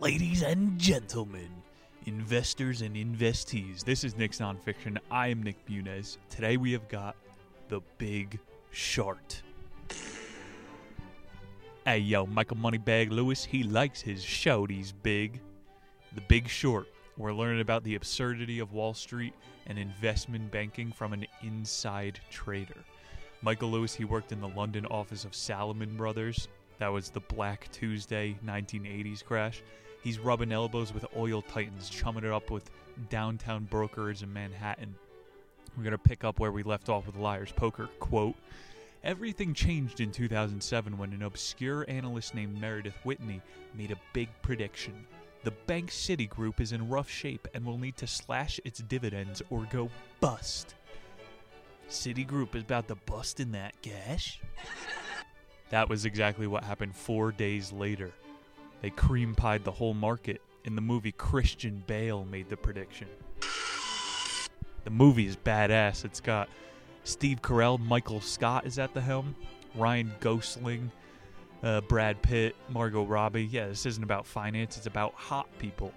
Ladies and gentlemen, investors and investees, this is Nick's Nonfiction. I am Nick Muniz. Today we have got The Big Short. Hey yo, Michael Moneybag Lewis, he likes his shouties big. The Big Short. We're learning about the absurdity of Wall Street and investment banking from an inside trader. Michael Lewis, he worked in the London office of Salomon Brothers. That was the Black Tuesday 1980s crash. He's rubbing elbows with oil titans, chumming it up with downtown brokers in Manhattan. We're going to pick up where we left off with Liar's Poker. Quote Everything changed in 2007 when an obscure analyst named Meredith Whitney made a big prediction. The bank Citigroup is in rough shape and will need to slash its dividends or go bust. Citigroup is about to bust in that cash. That was exactly what happened four days later. They cream pied the whole market. In the movie, Christian Bale made the prediction. The movie is badass. It's got Steve Carell, Michael Scott is at the helm, Ryan Gosling, uh, Brad Pitt, Margot Robbie. Yeah, this isn't about finance, it's about hot people.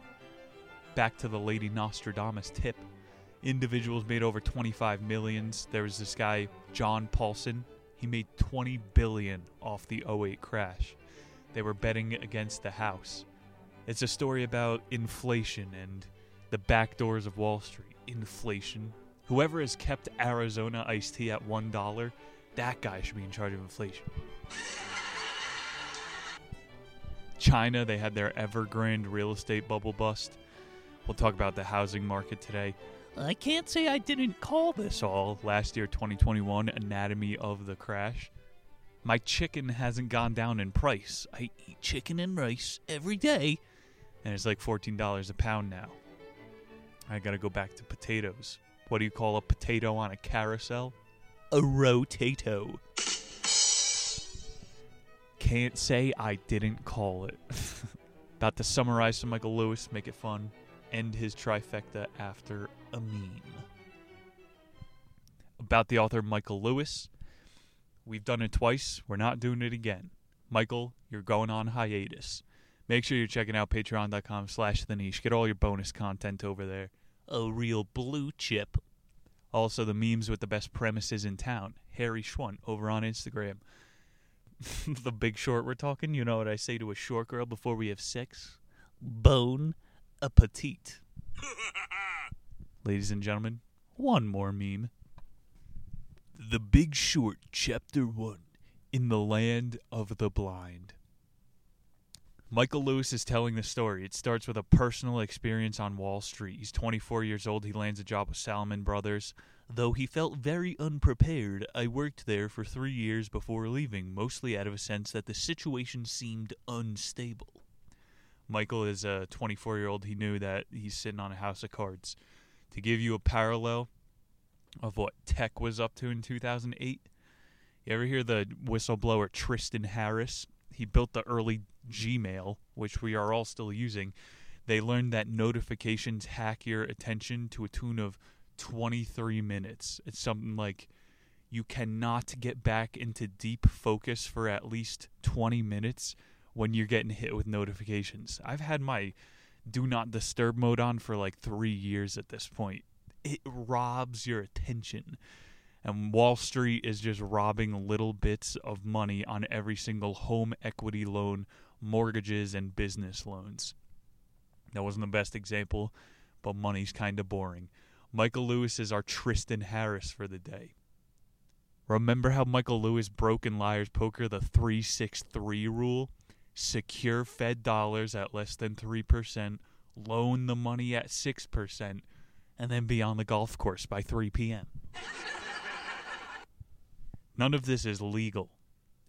Back to the Lady Nostradamus tip. Individuals made over 25 millions. There was this guy, John Paulson. He made 20 billion off the 08 crash. They were betting against the house. It's a story about inflation and the back doors of Wall Street. Inflation. Whoever has kept Arizona iced tea at $1, that guy should be in charge of inflation. China, they had their Evergrande real estate bubble bust. We'll talk about the housing market today. I can't say I didn't call this all last year, 2021, Anatomy of the Crash. My chicken hasn't gone down in price. I eat chicken and rice every day, and it's like $14 a pound now. I gotta go back to potatoes. What do you call a potato on a carousel? A rotato. Can't say I didn't call it. About to summarize some Michael Lewis, make it fun, end his trifecta after a meme. About the author Michael Lewis, we've done it twice, we're not doing it again. Michael, you're going on hiatus. Make sure you're checking out patreon.com slash the niche. Get all your bonus content over there. A real blue chip. Also, the memes with the best premises in town. Harry Schwant over on Instagram. the big short we're talking. You know what I say to a short girl before we have sex? Bone a petite. Ladies and gentlemen, one more meme. The Big Short, Chapter 1 In the Land of the Blind. Michael Lewis is telling the story. It starts with a personal experience on Wall Street. He's 24 years old. He lands a job with Salomon Brothers. Though he felt very unprepared, I worked there for three years before leaving, mostly out of a sense that the situation seemed unstable. Michael is a 24 year old. He knew that he's sitting on a house of cards. To give you a parallel of what tech was up to in 2008, you ever hear the whistleblower Tristan Harris? He built the early Gmail, which we are all still using. They learned that notifications hack your attention to a tune of 23 minutes. It's something like you cannot get back into deep focus for at least 20 minutes when you're getting hit with notifications. I've had my do not disturb mode on for like three years at this point. It robs your attention. And Wall Street is just robbing little bits of money on every single home equity loan, mortgages, and business loans. That wasn't the best example, but money's kind of boring. Michael Lewis is our Tristan Harris for the day. Remember how Michael Lewis broke in Liar's Poker the 363 rule? Secure Fed dollars at less than 3%, loan the money at 6%, and then be on the golf course by 3 p.m. None of this is legal.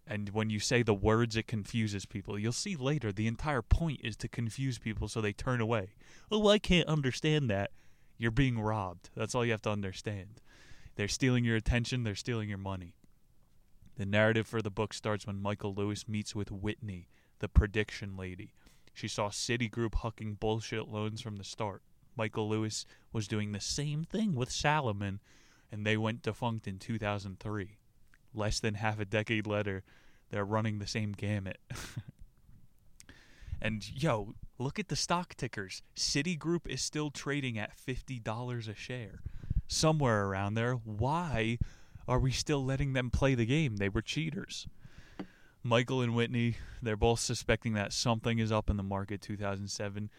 And when you say the words, it confuses people. You'll see later the entire point is to confuse people so they turn away. Oh, I can't understand that. You're being robbed. That's all you have to understand. They're stealing your attention, they're stealing your money. The narrative for the book starts when Michael Lewis meets with Whitney, the prediction lady. She saw Citigroup hucking bullshit loans from the start. Michael Lewis was doing the same thing with Salomon, and they went defunct in 2003. Less than half a decade later, they're running the same gamut. And yo, look at the stock tickers. Citigroup is still trading at $50 a share. Somewhere around there. Why are we still letting them play the game? They were cheaters. Michael and Whitney, they're both suspecting that something is up in the market 2007.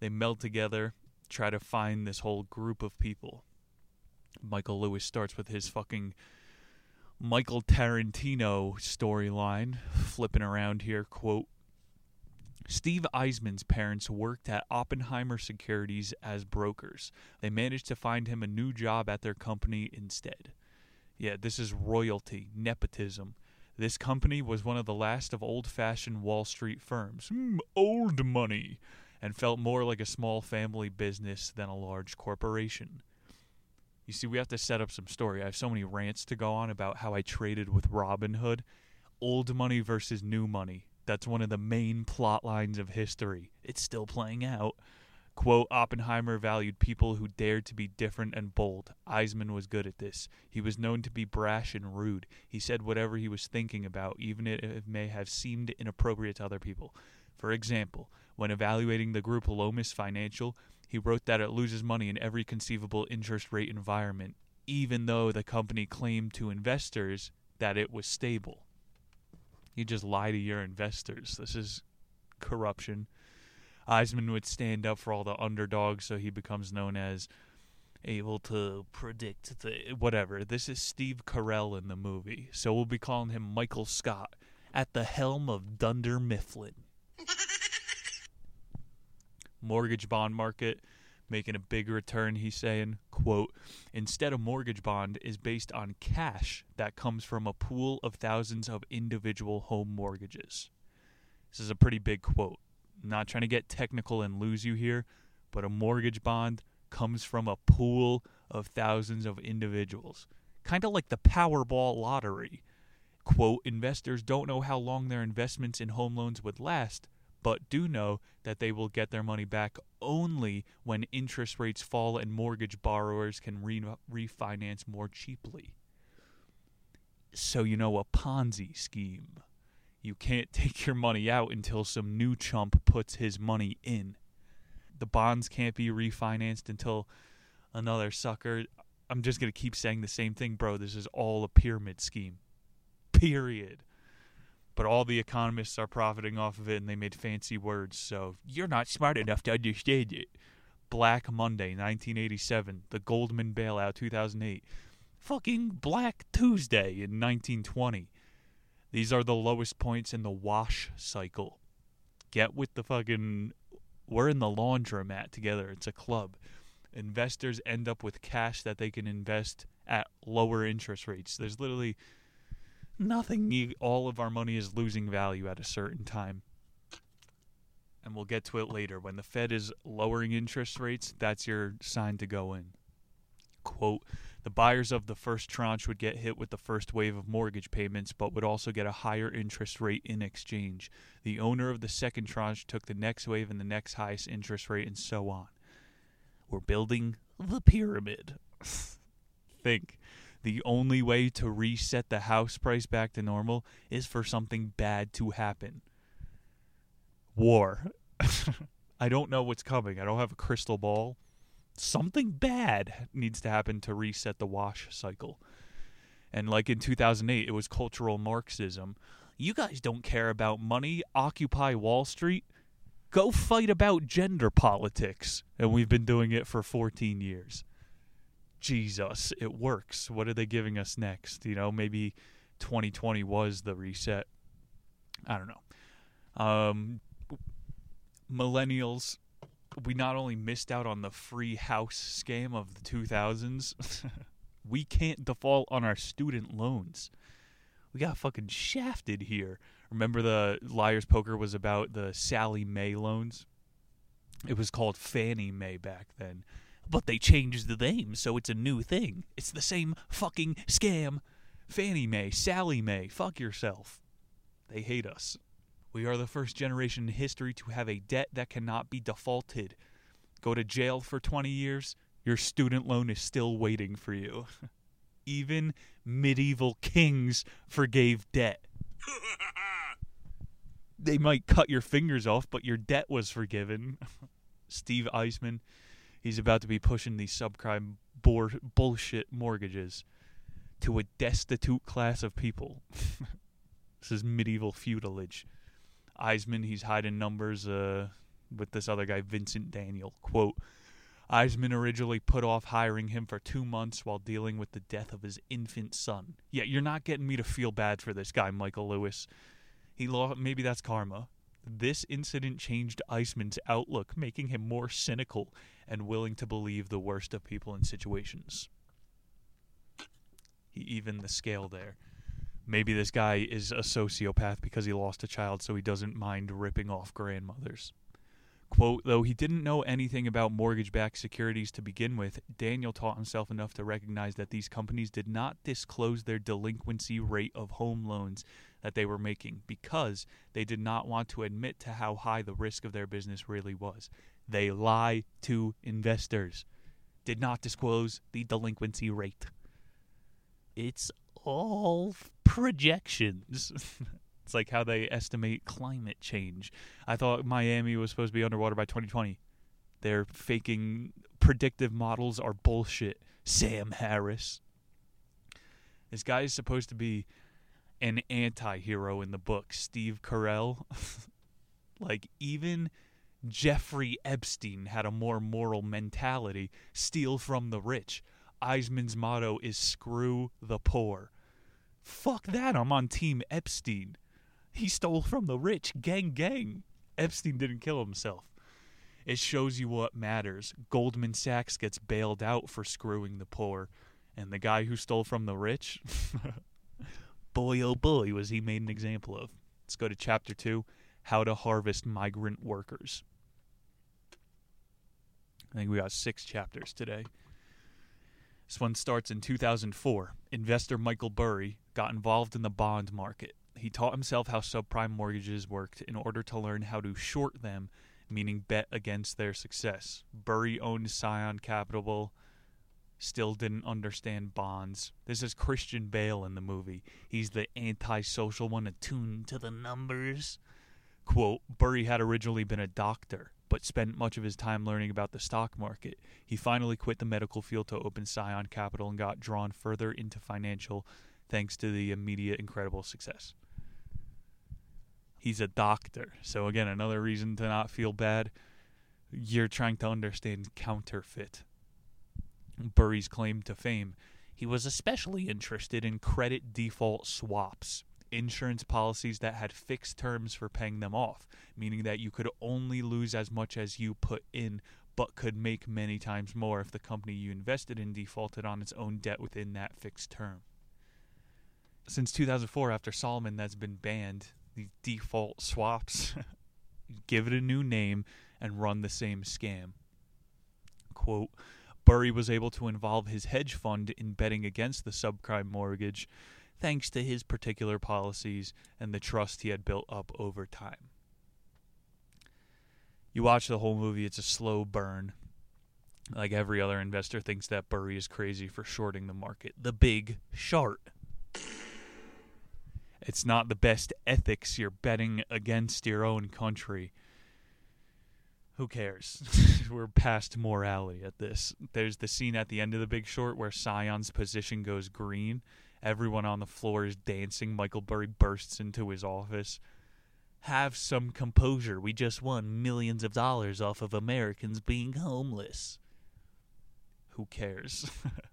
They meld together, try to find this whole group of people. Michael Lewis starts with his fucking Michael Tarantino storyline, flipping around here, quote, Steve Eisman's parents worked at Oppenheimer Securities as brokers. They managed to find him a new job at their company instead. Yeah, this is royalty, nepotism. This company was one of the last of old fashioned Wall Street firms. Mm, old money. And felt more like a small family business than a large corporation. You see, we have to set up some story. I have so many rants to go on about how I traded with Robinhood. Old money versus new money. That's one of the main plot lines of history. It's still playing out. Quote Oppenheimer valued people who dared to be different and bold. Eisman was good at this. He was known to be brash and rude. He said whatever he was thinking about, even if it may have seemed inappropriate to other people. For example, when evaluating the group Lomas Financial, he wrote that it loses money in every conceivable interest rate environment, even though the company claimed to investors that it was stable. You just lie to your investors. This is corruption. Eisman would stand up for all the underdogs, so he becomes known as able to predict the whatever. This is Steve Carell in the movie, so we'll be calling him Michael Scott at the helm of Dunder Mifflin mortgage bond market making a big return he's saying quote instead a mortgage bond is based on cash that comes from a pool of thousands of individual home mortgages. This is a pretty big quote. Not trying to get technical and lose you here but a mortgage bond comes from a pool of thousands of individuals. Kind of like the powerball lottery. Quote investors don't know how long their investments in home loans would last but do know that they will get their money back only when interest rates fall and mortgage borrowers can re- refinance more cheaply. So, you know, a Ponzi scheme. You can't take your money out until some new chump puts his money in. The bonds can't be refinanced until another sucker. I'm just going to keep saying the same thing, bro. This is all a pyramid scheme. Period but all the economists are profiting off of it and they made fancy words, so you're not smart enough to understand it. Black Monday, 1987. The Goldman bailout, 2008. Fucking Black Tuesday in 1920. These are the lowest points in the wash cycle. Get with the fucking. We're in the laundromat together. It's a club. Investors end up with cash that they can invest at lower interest rates. There's literally nothing. All of our money is losing value at a certain time. And we'll get to it later. When the Fed is lowering interest rates, that's your sign to go in. Quote The buyers of the first tranche would get hit with the first wave of mortgage payments, but would also get a higher interest rate in exchange. The owner of the second tranche took the next wave and the next highest interest rate, and so on. We're building the pyramid. Think the only way to reset the house price back to normal is for something bad to happen. War. I don't know what's coming. I don't have a crystal ball. Something bad needs to happen to reset the wash cycle. And like in 2008, it was cultural Marxism. You guys don't care about money. Occupy Wall Street. Go fight about gender politics. And we've been doing it for 14 years. Jesus, it works. What are they giving us next? You know, maybe 2020 was the reset. I don't know. Um, millennials, we not only missed out on the free house scam of the 2000s, we can't default on our student loans. We got fucking shafted here. Remember the Liar's Poker was about the Sallie Mae loans? It was called Fannie Mae back then. But they changed the name, so it's a new thing. It's the same fucking scam. Fannie Mae, Sallie Mae, fuck yourself. They hate us. We are the first generation in history to have a debt that cannot be defaulted. Go to jail for 20 years, your student loan is still waiting for you. Even medieval kings forgave debt. they might cut your fingers off, but your debt was forgiven. Steve Eisman, he's about to be pushing these subprime bullshit mortgages to a destitute class of people. this is medieval feudalage. Eisman, he's hiding numbers uh, with this other guy, Vincent Daniel. Quote Eisman originally put off hiring him for two months while dealing with the death of his infant son. Yeah, you're not getting me to feel bad for this guy, Michael Lewis. He lost, maybe that's karma. This incident changed Eisman's outlook, making him more cynical and willing to believe the worst of people and situations. He evened the scale there. Maybe this guy is a sociopath because he lost a child, so he doesn't mind ripping off grandmothers. Quote, though he didn't know anything about mortgage backed securities to begin with, Daniel taught himself enough to recognize that these companies did not disclose their delinquency rate of home loans that they were making because they did not want to admit to how high the risk of their business really was. They lie to investors. Did not disclose the delinquency rate. It's all projections. it's like how they estimate climate change. I thought Miami was supposed to be underwater by 2020. They're faking predictive models are bullshit. Sam Harris. This guy is supposed to be an anti-hero in the book, Steve Carell. like even Jeffrey Epstein had a more moral mentality, steal from the rich. Eisman's motto is screw the poor. Fuck that, I'm on team Epstein. He stole from the rich, gang gang. Epstein didn't kill himself. It shows you what matters. Goldman Sachs gets bailed out for screwing the poor, and the guy who stole from the rich boy, oh boy, was he made an example of. Let's go to chapter two How to Harvest Migrant Workers. I think we got six chapters today. This one starts in 2004. Investor Michael Burry got involved in the bond market. He taught himself how subprime mortgages worked in order to learn how to short them, meaning bet against their success. Burry owned Scion Capital, still didn't understand bonds. This is Christian Bale in the movie. He's the antisocial one attuned to the numbers. Quote Burry had originally been a doctor, but spent much of his time learning about the stock market. He finally quit the medical field to open Scion Capital and got drawn further into financial thanks to the immediate incredible success. He's a doctor. So, again, another reason to not feel bad. You're trying to understand counterfeit Burry's claim to fame. He was especially interested in credit default swaps, insurance policies that had fixed terms for paying them off, meaning that you could only lose as much as you put in but could make many times more if the company you invested in defaulted on its own debt within that fixed term. Since 2004, after Salomon, that's been banned. The default swaps, give it a new name, and run the same scam. Quote, Burry was able to involve his hedge fund in betting against the subprime mortgage thanks to his particular policies and the trust he had built up over time. You watch the whole movie, it's a slow burn. Like every other investor thinks that Burry is crazy for shorting the market. The big short. It's not the best ethics. You're betting against your own country who cares? We're past morality at this. There's the scene at the end of The Big Short where Scion's position goes green. Everyone on the floor is dancing. Michael Burry bursts into his office. Have some composure. We just won millions of dollars off of Americans being homeless. Who cares?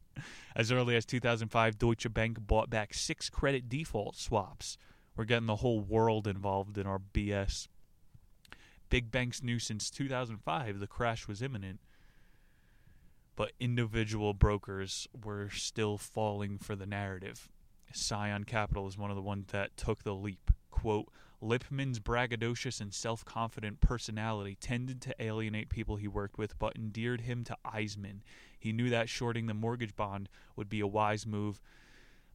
as early as 2005, Deutsche Bank bought back six credit default swaps. We're getting the whole world involved in our BS. Big banks knew since 2005 the crash was imminent, but individual brokers were still falling for the narrative. Scion Capital is one of the ones that took the leap. Quote, Lippmann's braggadocious and self confident personality tended to alienate people he worked with, but endeared him to Eisman. He knew that shorting the mortgage bond would be a wise move.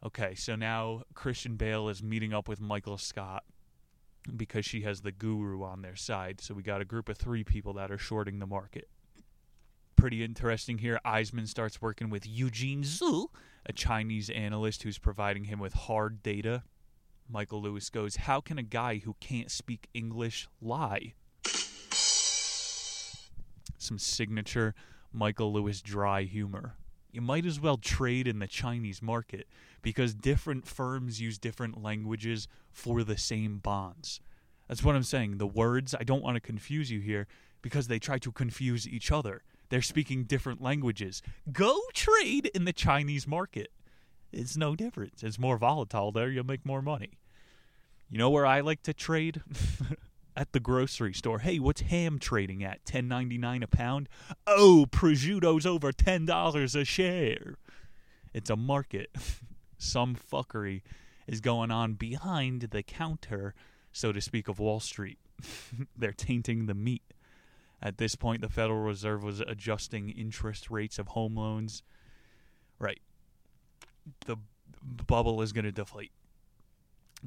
Okay, so now Christian Bale is meeting up with Michael Scott because she has the guru on their side. So we got a group of three people that are shorting the market. Pretty interesting here. Eisman starts working with Eugene Zhu, a Chinese analyst who's providing him with hard data. Michael Lewis goes, How can a guy who can't speak English lie? Some signature Michael Lewis dry humor. You might as well trade in the Chinese market because different firms use different languages for the same bonds. That's what I'm saying. The words, I don't want to confuse you here because they try to confuse each other. They're speaking different languages. Go trade in the Chinese market. It's no difference. It's more volatile there. You'll make more money. You know where I like to trade? at the grocery store. Hey, what's ham trading at? Ten ninety nine a pound? Oh, prosciutto's over ten dollars a share. It's a market. Some fuckery is going on behind the counter, so to speak, of Wall Street. They're tainting the meat. At this point, the Federal Reserve was adjusting interest rates of home loans. Right. The bubble is going to deflate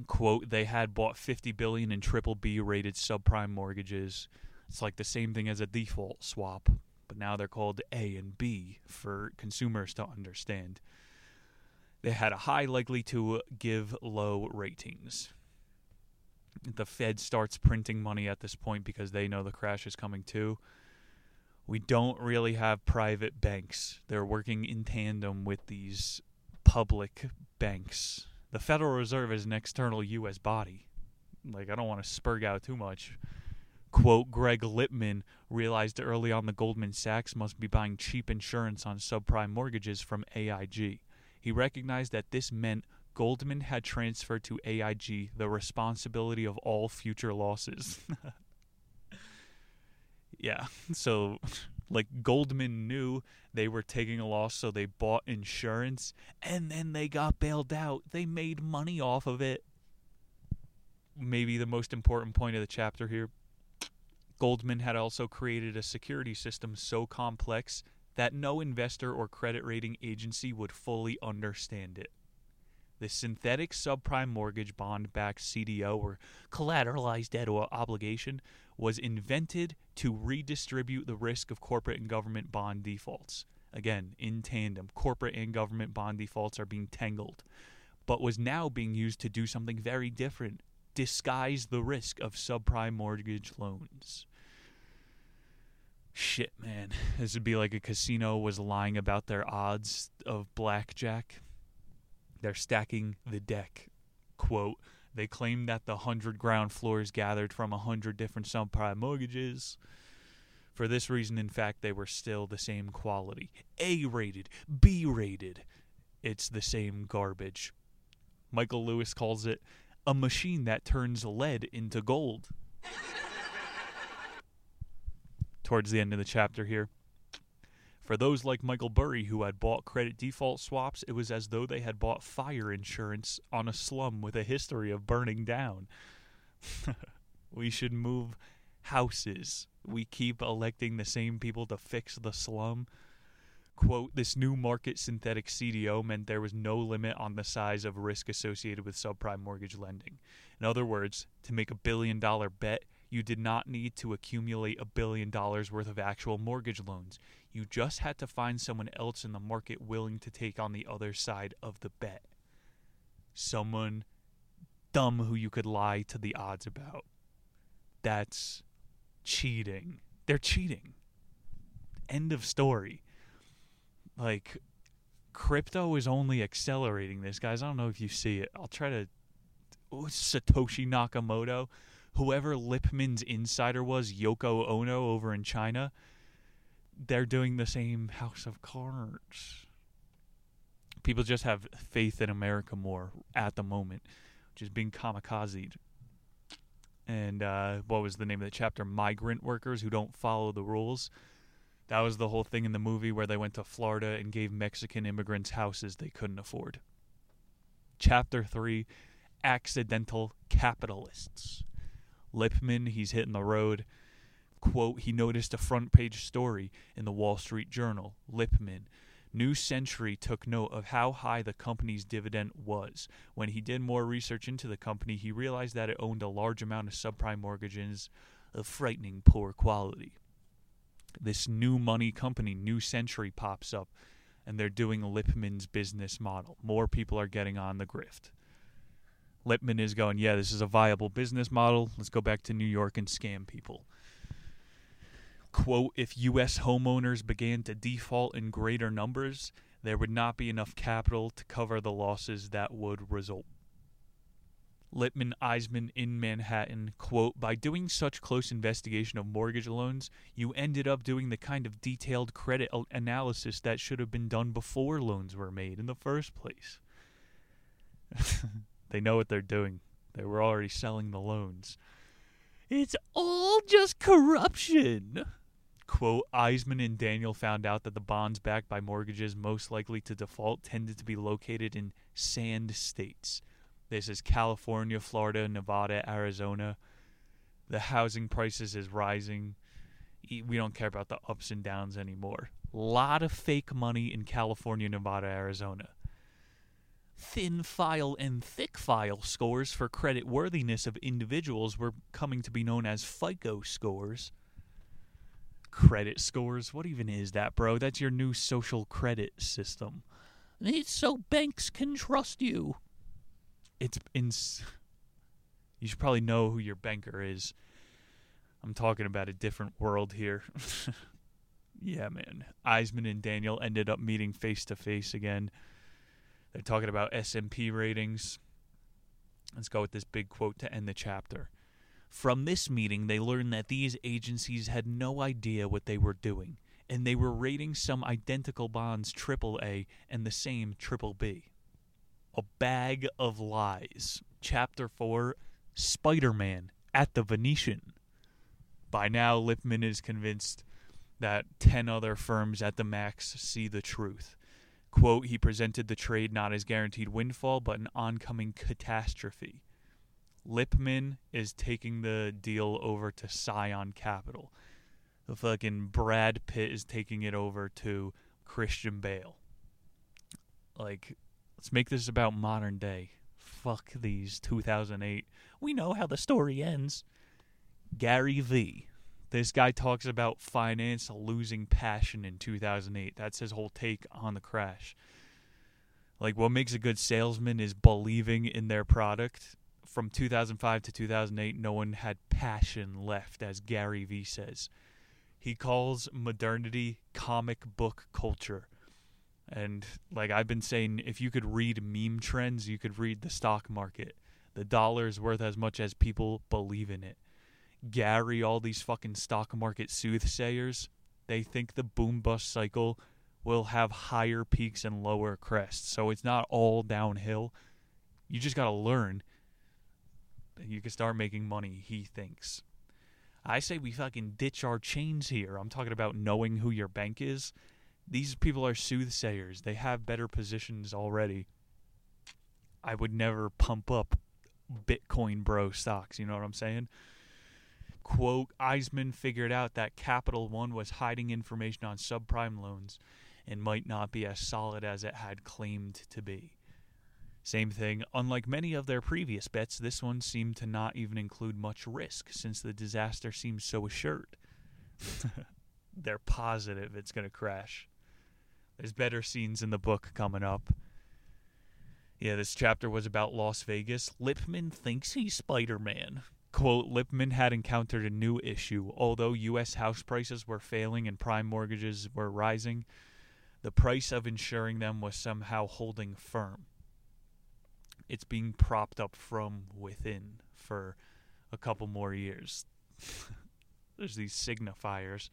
quote they had bought 50 billion in triple B rated subprime mortgages. It's like the same thing as a default swap, but now they're called A and B for consumers to understand. They had a high likely to give low ratings. The Fed starts printing money at this point because they know the crash is coming too. We don't really have private banks. They're working in tandem with these public banks the Federal Reserve is an external U.S. body. Like, I don't want to spurg out too much. Quote Greg Lippmann realized early on the Goldman Sachs must be buying cheap insurance on subprime mortgages from AIG. He recognized that this meant Goldman had transferred to AIG the responsibility of all future losses. yeah, so like Goldman knew they were taking a loss, so they bought insurance, and then they got bailed out. They made money off of it. Maybe the most important point of the chapter here Goldman had also created a security system so complex that no investor or credit rating agency would fully understand it. The synthetic subprime mortgage bond backed CDO or collateralized debt obligation was invented to redistribute the risk of corporate and government bond defaults. Again, in tandem, corporate and government bond defaults are being tangled, but was now being used to do something very different disguise the risk of subprime mortgage loans. Shit, man. This would be like a casino was lying about their odds of blackjack. They're stacking the deck. Quote, they claim that the 100 ground floors gathered from a 100 different subprime mortgages. For this reason, in fact, they were still the same quality A rated, B rated. It's the same garbage. Michael Lewis calls it a machine that turns lead into gold. Towards the end of the chapter here. For those like Michael Burry who had bought credit default swaps, it was as though they had bought fire insurance on a slum with a history of burning down. we should move houses. We keep electing the same people to fix the slum. Quote, this new market synthetic CDO meant there was no limit on the size of risk associated with subprime mortgage lending. In other words, to make a billion dollar bet, you did not need to accumulate a billion dollars worth of actual mortgage loans. You just had to find someone else in the market willing to take on the other side of the bet. Someone dumb who you could lie to the odds about. That's cheating. They're cheating. End of story. Like, crypto is only accelerating this, guys. I don't know if you see it. I'll try to. Satoshi Nakamoto, whoever Lippmann's insider was, Yoko Ono over in China, they're doing the same House of Cards. People just have faith in America more at the moment, which is being kamikazed. And uh, what was the name of the chapter? Migrant workers who don't follow the rules. That was the whole thing in the movie where they went to Florida and gave Mexican immigrants houses they couldn't afford. Chapter 3 Accidental Capitalists. Lippmann, he's hitting the road quote, he noticed a front page story in the Wall Street Journal. Lippmann. New Century took note of how high the company's dividend was. When he did more research into the company, he realized that it owned a large amount of subprime mortgages of frightening poor quality. This new money company, New Century, pops up, and they're doing Lippmann's business model. More people are getting on the grift. Lippmann is going, yeah, this is a viable business model. Let's go back to New York and scam people. Quote, if U.S. homeowners began to default in greater numbers, there would not be enough capital to cover the losses that would result. Lippmann Eisman in Manhattan, quote, by doing such close investigation of mortgage loans, you ended up doing the kind of detailed credit analysis that should have been done before loans were made in the first place. they know what they're doing. They were already selling the loans. It's all just corruption. Quote, Eisman and Daniel found out that the bonds backed by mortgages most likely to default tended to be located in sand states. This is California, Florida, Nevada, Arizona. The housing prices is rising. We don't care about the ups and downs anymore. Lot of fake money in California, Nevada, Arizona thin file and thick file scores for credit worthiness of individuals were coming to be known as FICO scores. Credit scores? What even is that, bro? That's your new social credit system. It's so banks can trust you. It's in. You should probably know who your banker is. I'm talking about a different world here. yeah, man. Eisman and Daniel ended up meeting face to face again. They're talking about S&P ratings. Let's go with this big quote to end the chapter. From this meeting, they learned that these agencies had no idea what they were doing, and they were rating some identical bonds AAA and the same triple B. A bag of lies. Chapter 4 Spider Man at the Venetian. By now, Lippmann is convinced that 10 other firms at the max see the truth. Quote, he presented the trade not as guaranteed windfall, but an oncoming catastrophe. Lippmann is taking the deal over to Scion Capital. The fucking Brad Pitt is taking it over to Christian Bale. Like, let's make this about modern day. Fuck these 2008. We know how the story ends. Gary V. This guy talks about finance losing passion in 2008. That's his whole take on the crash. Like, what makes a good salesman is believing in their product. From 2005 to 2008, no one had passion left, as Gary Vee says. He calls modernity comic book culture. And, like I've been saying, if you could read meme trends, you could read the stock market. The dollar is worth as much as people believe in it. Gary, all these fucking stock market soothsayers, they think the boom bust cycle will have higher peaks and lower crests. So it's not all downhill. You just got to learn. You can start making money, he thinks. I say we fucking ditch our chains here. I'm talking about knowing who your bank is. These people are soothsayers. They have better positions already. I would never pump up Bitcoin bro stocks, you know what I'm saying? Quote, Eisman figured out that Capital One was hiding information on subprime loans and might not be as solid as it had claimed to be. Same thing, unlike many of their previous bets, this one seemed to not even include much risk since the disaster seems so assured. They're positive it's going to crash. There's better scenes in the book coming up. Yeah, this chapter was about Las Vegas. Lippmann thinks he's Spider Man. Quote, Lippmann had encountered a new issue. Although U.S. house prices were failing and prime mortgages were rising, the price of insuring them was somehow holding firm. It's being propped up from within for a couple more years. There's these signifiers.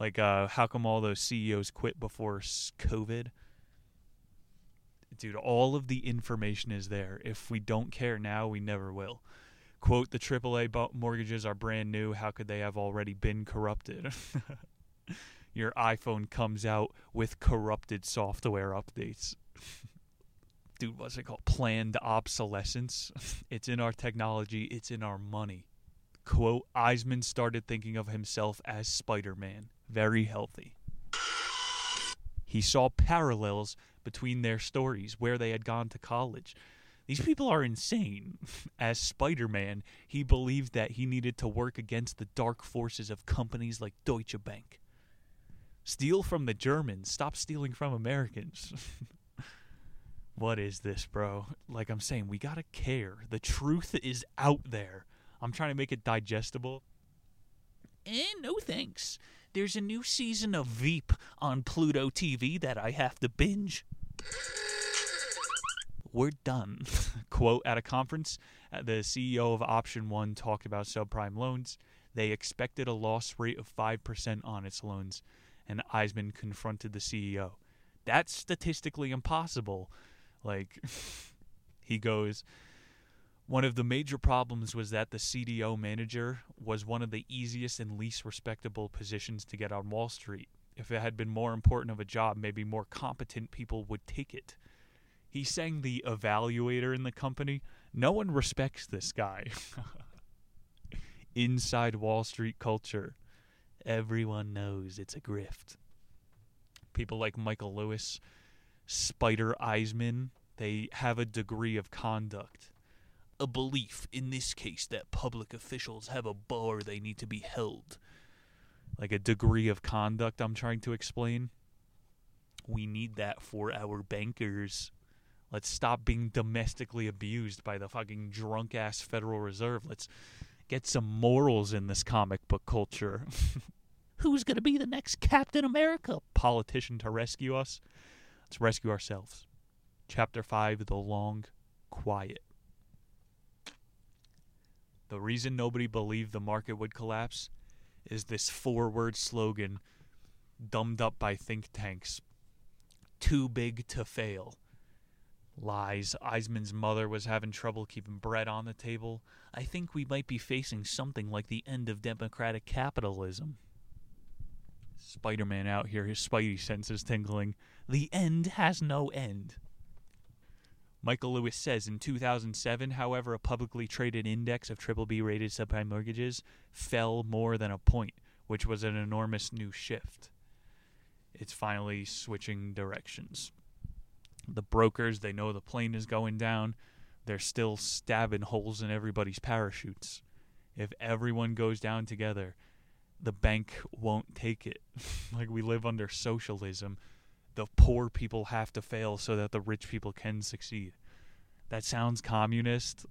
Like, uh, how come all those CEOs quit before COVID? Dude, all of the information is there. If we don't care now, we never will quote the AAA mortgages are brand new. How could they have already been corrupted? Your iPhone comes out with corrupted software updates. Dude, what's it called? Planned obsolescence. it's in our technology, it's in our money. Quote Eisman started thinking of himself as Spider Man. Very healthy. He saw parallels between their stories, where they had gone to college, these people are insane. As Spider Man, he believed that he needed to work against the dark forces of companies like Deutsche Bank. Steal from the Germans, stop stealing from Americans. What is this, bro? Like I'm saying, we gotta care. The truth is out there. I'm trying to make it digestible. And eh, no thanks. There's a new season of Veep on Pluto TV that I have to binge. We're done. Quote at a conference, uh, the CEO of Option One talked about subprime loans. They expected a loss rate of 5% on its loans, and Eisman confronted the CEO. That's statistically impossible. Like, he goes, one of the major problems was that the CDO manager was one of the easiest and least respectable positions to get on Wall Street. If it had been more important of a job, maybe more competent people would take it. He's saying the evaluator in the company, no one respects this guy. Inside Wall Street culture, everyone knows it's a grift. People like Michael Lewis, Spider Eisman, they have a degree of conduct a belief in this case that public officials have a bar they need to be held. Like a degree of conduct, I'm trying to explain. We need that for our bankers. Let's stop being domestically abused by the fucking drunk ass Federal Reserve. Let's get some morals in this comic book culture. Who's going to be the next Captain America politician to rescue us? Let's rescue ourselves. Chapter 5 The Long Quiet. The reason nobody believed the market would collapse is this four word slogan dumbed up by think tanks too big to fail. Lies. Eisman's mother was having trouble keeping bread on the table. I think we might be facing something like the end of democratic capitalism. Spider Man out here, his spidey senses tingling. The end has no end. Michael Lewis says in 2007, however, a publicly traded index of triple B rated subprime mortgages fell more than a point, which was an enormous new shift. It's finally switching directions. The brokers, they know the plane is going down. They're still stabbing holes in everybody's parachutes. If everyone goes down together, the bank won't take it. like we live under socialism the poor people have to fail so that the rich people can succeed. That sounds communist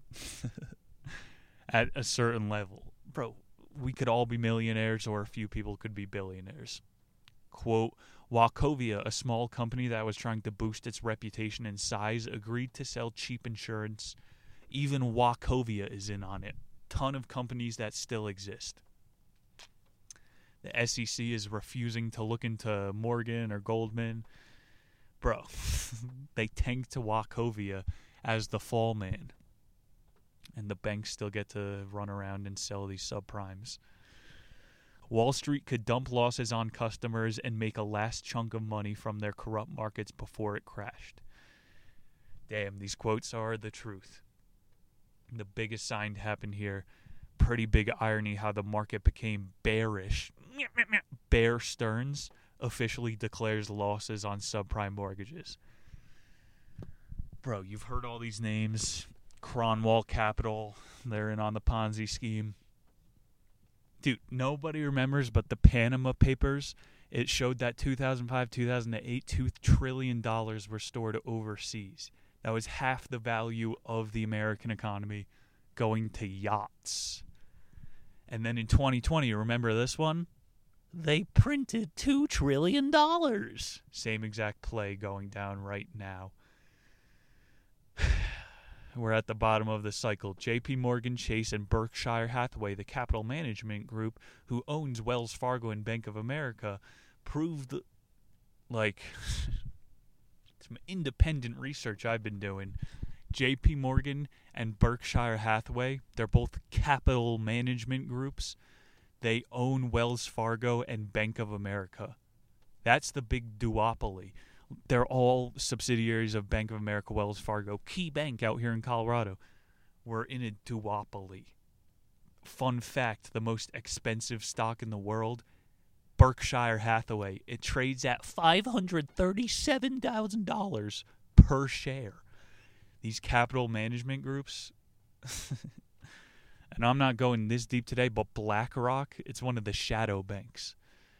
at a certain level. Bro, we could all be millionaires or a few people could be billionaires. Quote, Wachovia, a small company that was trying to boost its reputation and size, agreed to sell cheap insurance. Even Wachovia is in on it. Ton of companies that still exist. The SEC is refusing to look into Morgan or Goldman. Bro, they tanked to Wachovia as the fall man. And the banks still get to run around and sell these subprimes. Wall Street could dump losses on customers and make a last chunk of money from their corrupt markets before it crashed. Damn, these quotes are the truth. The biggest sign happened here. Pretty big irony how the market became bearish Bear Stearns officially declares losses on subprime mortgages. Bro, you've heard all these names. Cornwall Capital, they're in on the Ponzi scheme. Dude, nobody remembers, but the Panama Papers, it showed that 2005, 2008, $2 trillion were stored overseas. That was half the value of the American economy going to yachts. And then in 2020, remember this one? They printed $2 trillion. Same exact play going down right now. We're at the bottom of the cycle. JP Morgan Chase and Berkshire Hathaway, the capital management group who owns Wells Fargo and Bank of America, proved like some independent research I've been doing. JP Morgan and Berkshire Hathaway, they're both capital management groups they own Wells Fargo and Bank of America. That's the big duopoly. They're all subsidiaries of Bank of America, Wells Fargo, Key Bank out here in Colorado. We're in a duopoly. Fun fact the most expensive stock in the world Berkshire Hathaway. It trades at $537,000 per share. These capital management groups and I'm not going this deep today, but BlackRock, it's one of the shadow banks.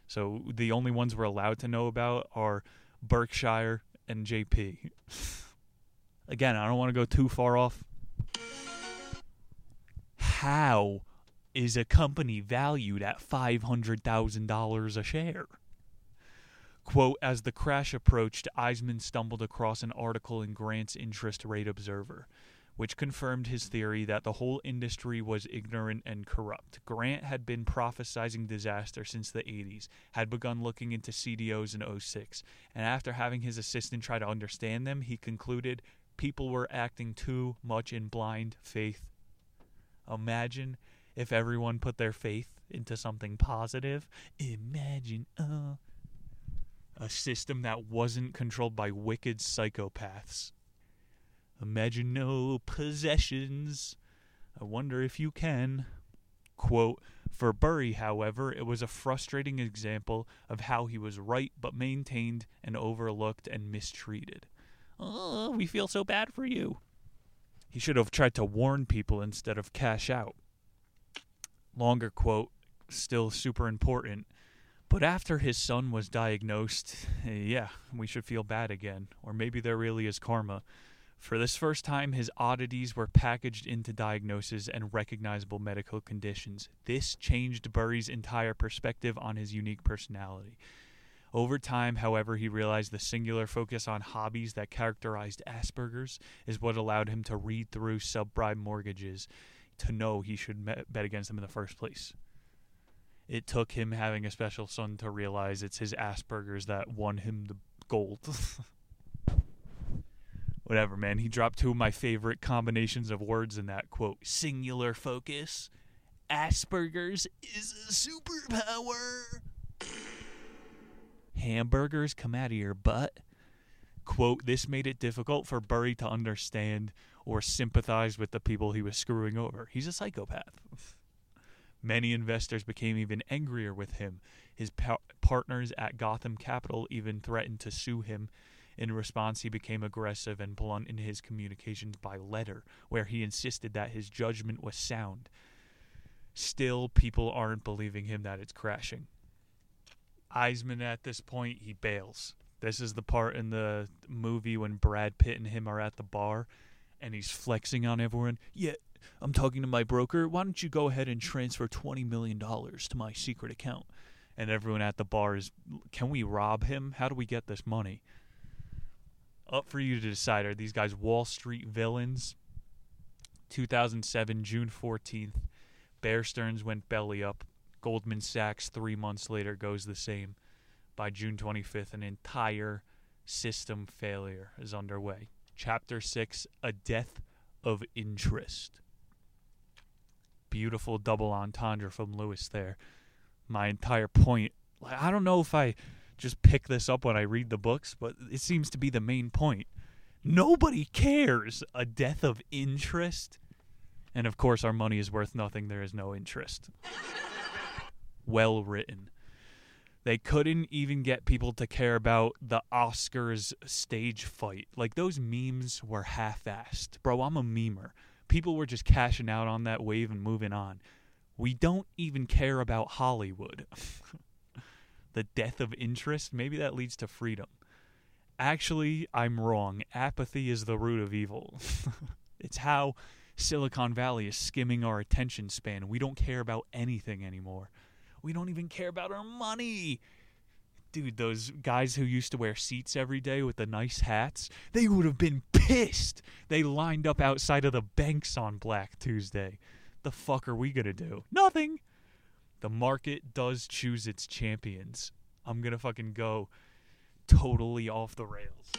So the only ones we're allowed to know about are Berkshire and JP. Again, I don't want to go too far off. How is a company valued at $500,000 a share? Quote, as the crash approached, Eisman stumbled across an article in Grant's Interest Rate Observer, which confirmed his theory that the whole industry was ignorant and corrupt. Grant had been prophesizing disaster since the 80s, had begun looking into CDOs in 06, and after having his assistant try to understand them, he concluded people were acting too much in blind faith. Imagine if everyone put their faith into something positive. Imagine, uh, a system that wasn't controlled by wicked psychopaths. Imagine no possessions. I wonder if you can. Quote, for Burry, however, it was a frustrating example of how he was right but maintained and overlooked and mistreated. Oh, we feel so bad for you. He should have tried to warn people instead of cash out. Longer quote, still super important. But after his son was diagnosed, eh, yeah, we should feel bad again. Or maybe there really is karma. For this first time, his oddities were packaged into diagnoses and recognizable medical conditions. This changed Burry's entire perspective on his unique personality. Over time, however, he realized the singular focus on hobbies that characterized Asperger's is what allowed him to read through subprime mortgages to know he should bet against them in the first place it took him having a special son to realize it's his Asperger's that won him the gold. Whatever, man. He dropped two of my favorite combinations of words in that quote singular focus. Asperger's is a superpower. Hamburgers come out of your butt. Quote, this made it difficult for Burry to understand or sympathize with the people he was screwing over. He's a psychopath. Many investors became even angrier with him. His pa- partners at Gotham Capital even threatened to sue him. In response, he became aggressive and blunt in his communications by letter, where he insisted that his judgment was sound. Still, people aren't believing him that it's crashing. Eisman, at this point, he bails. This is the part in the movie when Brad Pitt and him are at the bar and he's flexing on everyone. Yeah, I'm talking to my broker. Why don't you go ahead and transfer $20 million to my secret account? And everyone at the bar is, can we rob him? How do we get this money? Up for you to decide. Are these guys Wall Street villains? 2007, June 14th, Bear Stearns went belly up. Goldman Sachs, three months later, goes the same. By June 25th, an entire system failure is underway. Chapter 6 A Death of Interest beautiful double entendre from Lewis there. My entire point. I don't know if I just pick this up when I read the books, but it seems to be the main point. Nobody cares a death of interest. And of course, our money is worth nothing. There is no interest. well written. They couldn't even get people to care about the Oscars stage fight. Like, those memes were half assed. Bro, I'm a memer people were just cashing out on that wave and moving on. We don't even care about Hollywood. the death of interest, maybe that leads to freedom. Actually, I'm wrong. Apathy is the root of evil. it's how Silicon Valley is skimming our attention span. We don't care about anything anymore. We don't even care about our money dude, those guys who used to wear seats every day with the nice hats, they would have been pissed. They lined up outside of the banks on Black Tuesday. The fuck are we going to do? Nothing. The market does choose its champions. I'm going to fucking go totally off the rails.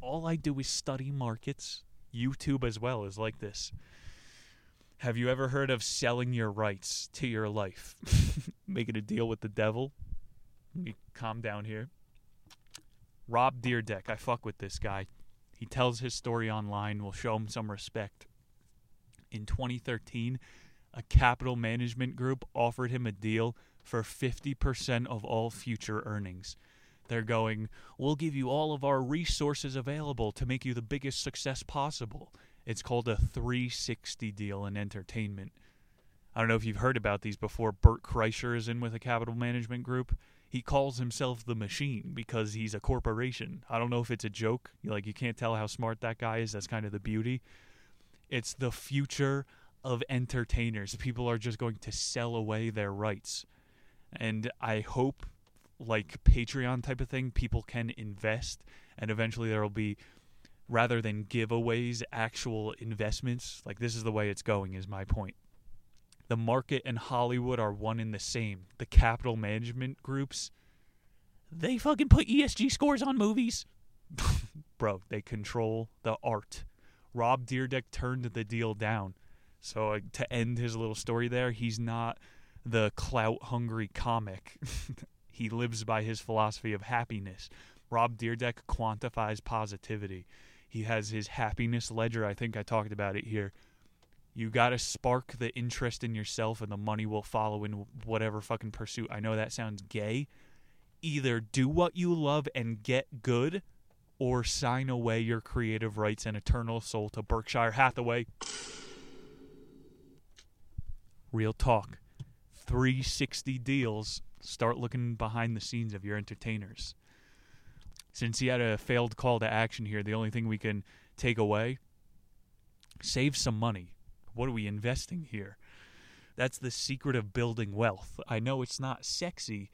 All I do is study markets. YouTube as well is like this. Have you ever heard of selling your rights to your life? Making a deal with the devil? Let me calm down here. Rob Dyrdek, I fuck with this guy. He tells his story online. We'll show him some respect. In 2013, a capital management group offered him a deal for 50% of all future earnings. They're going, We'll give you all of our resources available to make you the biggest success possible. It's called a 360 deal in entertainment. I don't know if you've heard about these before. Bert Kreischer is in with a capital management group he calls himself the machine because he's a corporation. I don't know if it's a joke. Like you can't tell how smart that guy is. That's kind of the beauty. It's the future of entertainers. People are just going to sell away their rights. And I hope like Patreon type of thing, people can invest and eventually there will be rather than giveaways, actual investments. Like this is the way it's going is my point. The market and Hollywood are one and the same. The capital management groups they fucking put ESG scores on movies. Bro, they control the art. Rob Dyrdek turned the deal down. So uh, to end his little story there, he's not the clout hungry comic. he lives by his philosophy of happiness. Rob Dyrdek quantifies positivity. He has his happiness ledger. I think I talked about it here. You got to spark the interest in yourself, and the money will follow in whatever fucking pursuit. I know that sounds gay. Either do what you love and get good, or sign away your creative rights and eternal soul to Berkshire Hathaway. Real talk. 360 deals. Start looking behind the scenes of your entertainers since he had a failed call to action here, the only thing we can take away save some money. What are we investing here? That's the secret of building wealth. I know it's not sexy,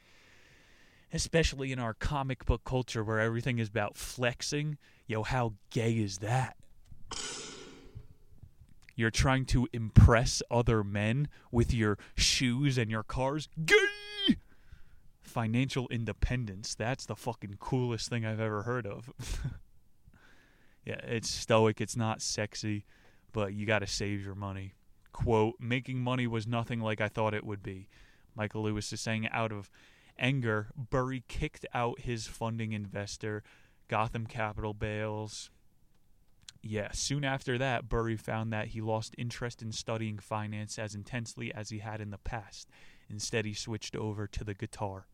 especially in our comic book culture where everything is about flexing. Yo, how gay is that? You're trying to impress other men with your shoes and your cars. Gay! financial independence. That's the fucking coolest thing I've ever heard of. yeah, it's stoic, it's not sexy, but you got to save your money. Quote, making money was nothing like I thought it would be. Michael Lewis is saying out of anger, Burry kicked out his funding investor, Gotham Capital Bales. Yeah, soon after that, Burry found that he lost interest in studying finance as intensely as he had in the past. Instead, he switched over to the guitar.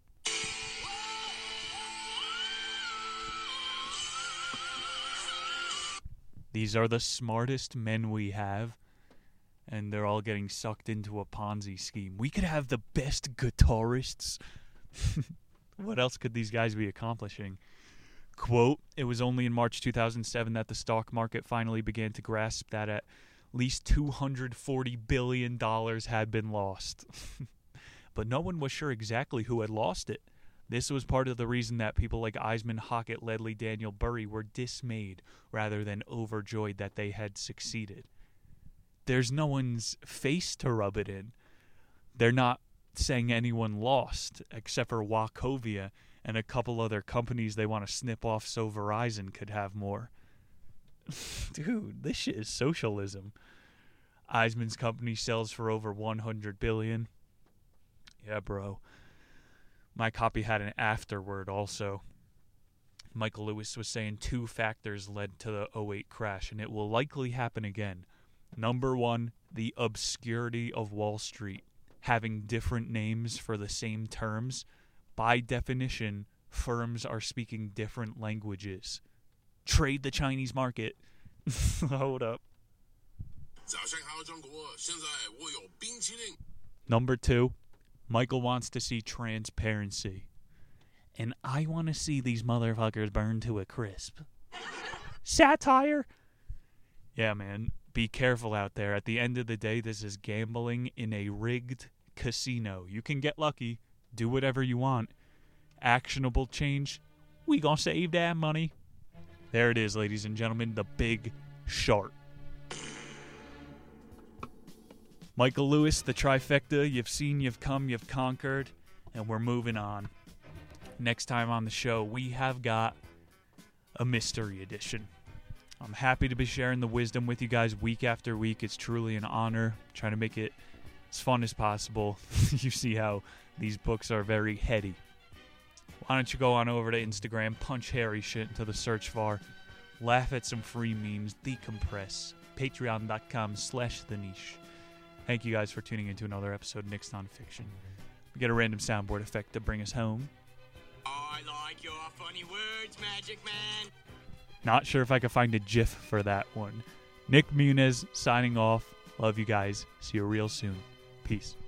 These are the smartest men we have, and they're all getting sucked into a Ponzi scheme. We could have the best guitarists. what else could these guys be accomplishing? Quote, it was only in March 2007 that the stock market finally began to grasp that at least $240 billion had been lost. but no one was sure exactly who had lost it. This was part of the reason that people like Eisman, Hockett, Ledley, Daniel, Burry were dismayed rather than overjoyed that they had succeeded. There's no one's face to rub it in. They're not saying anyone lost except for Wachovia and a couple other companies they want to snip off so Verizon could have more. Dude, this shit is socialism. Eisman's company sells for over 100 billion. Yeah, bro my copy had an afterword also. Michael Lewis was saying two factors led to the 08 crash, and it will likely happen again. Number one, the obscurity of Wall Street. Having different names for the same terms, by definition, firms are speaking different languages. Trade the Chinese market. Hold up. Number two, Michael wants to see transparency. And I want to see these motherfuckers burn to a crisp. Satire? Yeah, man. Be careful out there. At the end of the day, this is gambling in a rigged casino. You can get lucky, do whatever you want. Actionable change, we gonna save that money. There it is, ladies and gentlemen, the Big Short. Michael Lewis, the trifecta. You've seen, you've come, you've conquered, and we're moving on. Next time on the show, we have got a mystery edition. I'm happy to be sharing the wisdom with you guys week after week. It's truly an honor. trying to make it as fun as possible. you see how these books are very heady. Why don't you go on over to Instagram, punch Harry shit into the search bar, laugh at some free memes, decompress. Patreon.com slash the niche. Thank you guys for tuning into another episode of Nick's Nonfiction. We get a random soundboard effect to bring us home. I like your funny words, Magic Man. Not sure if I could find a GIF for that one. Nick Munez signing off. Love you guys. See you real soon. Peace.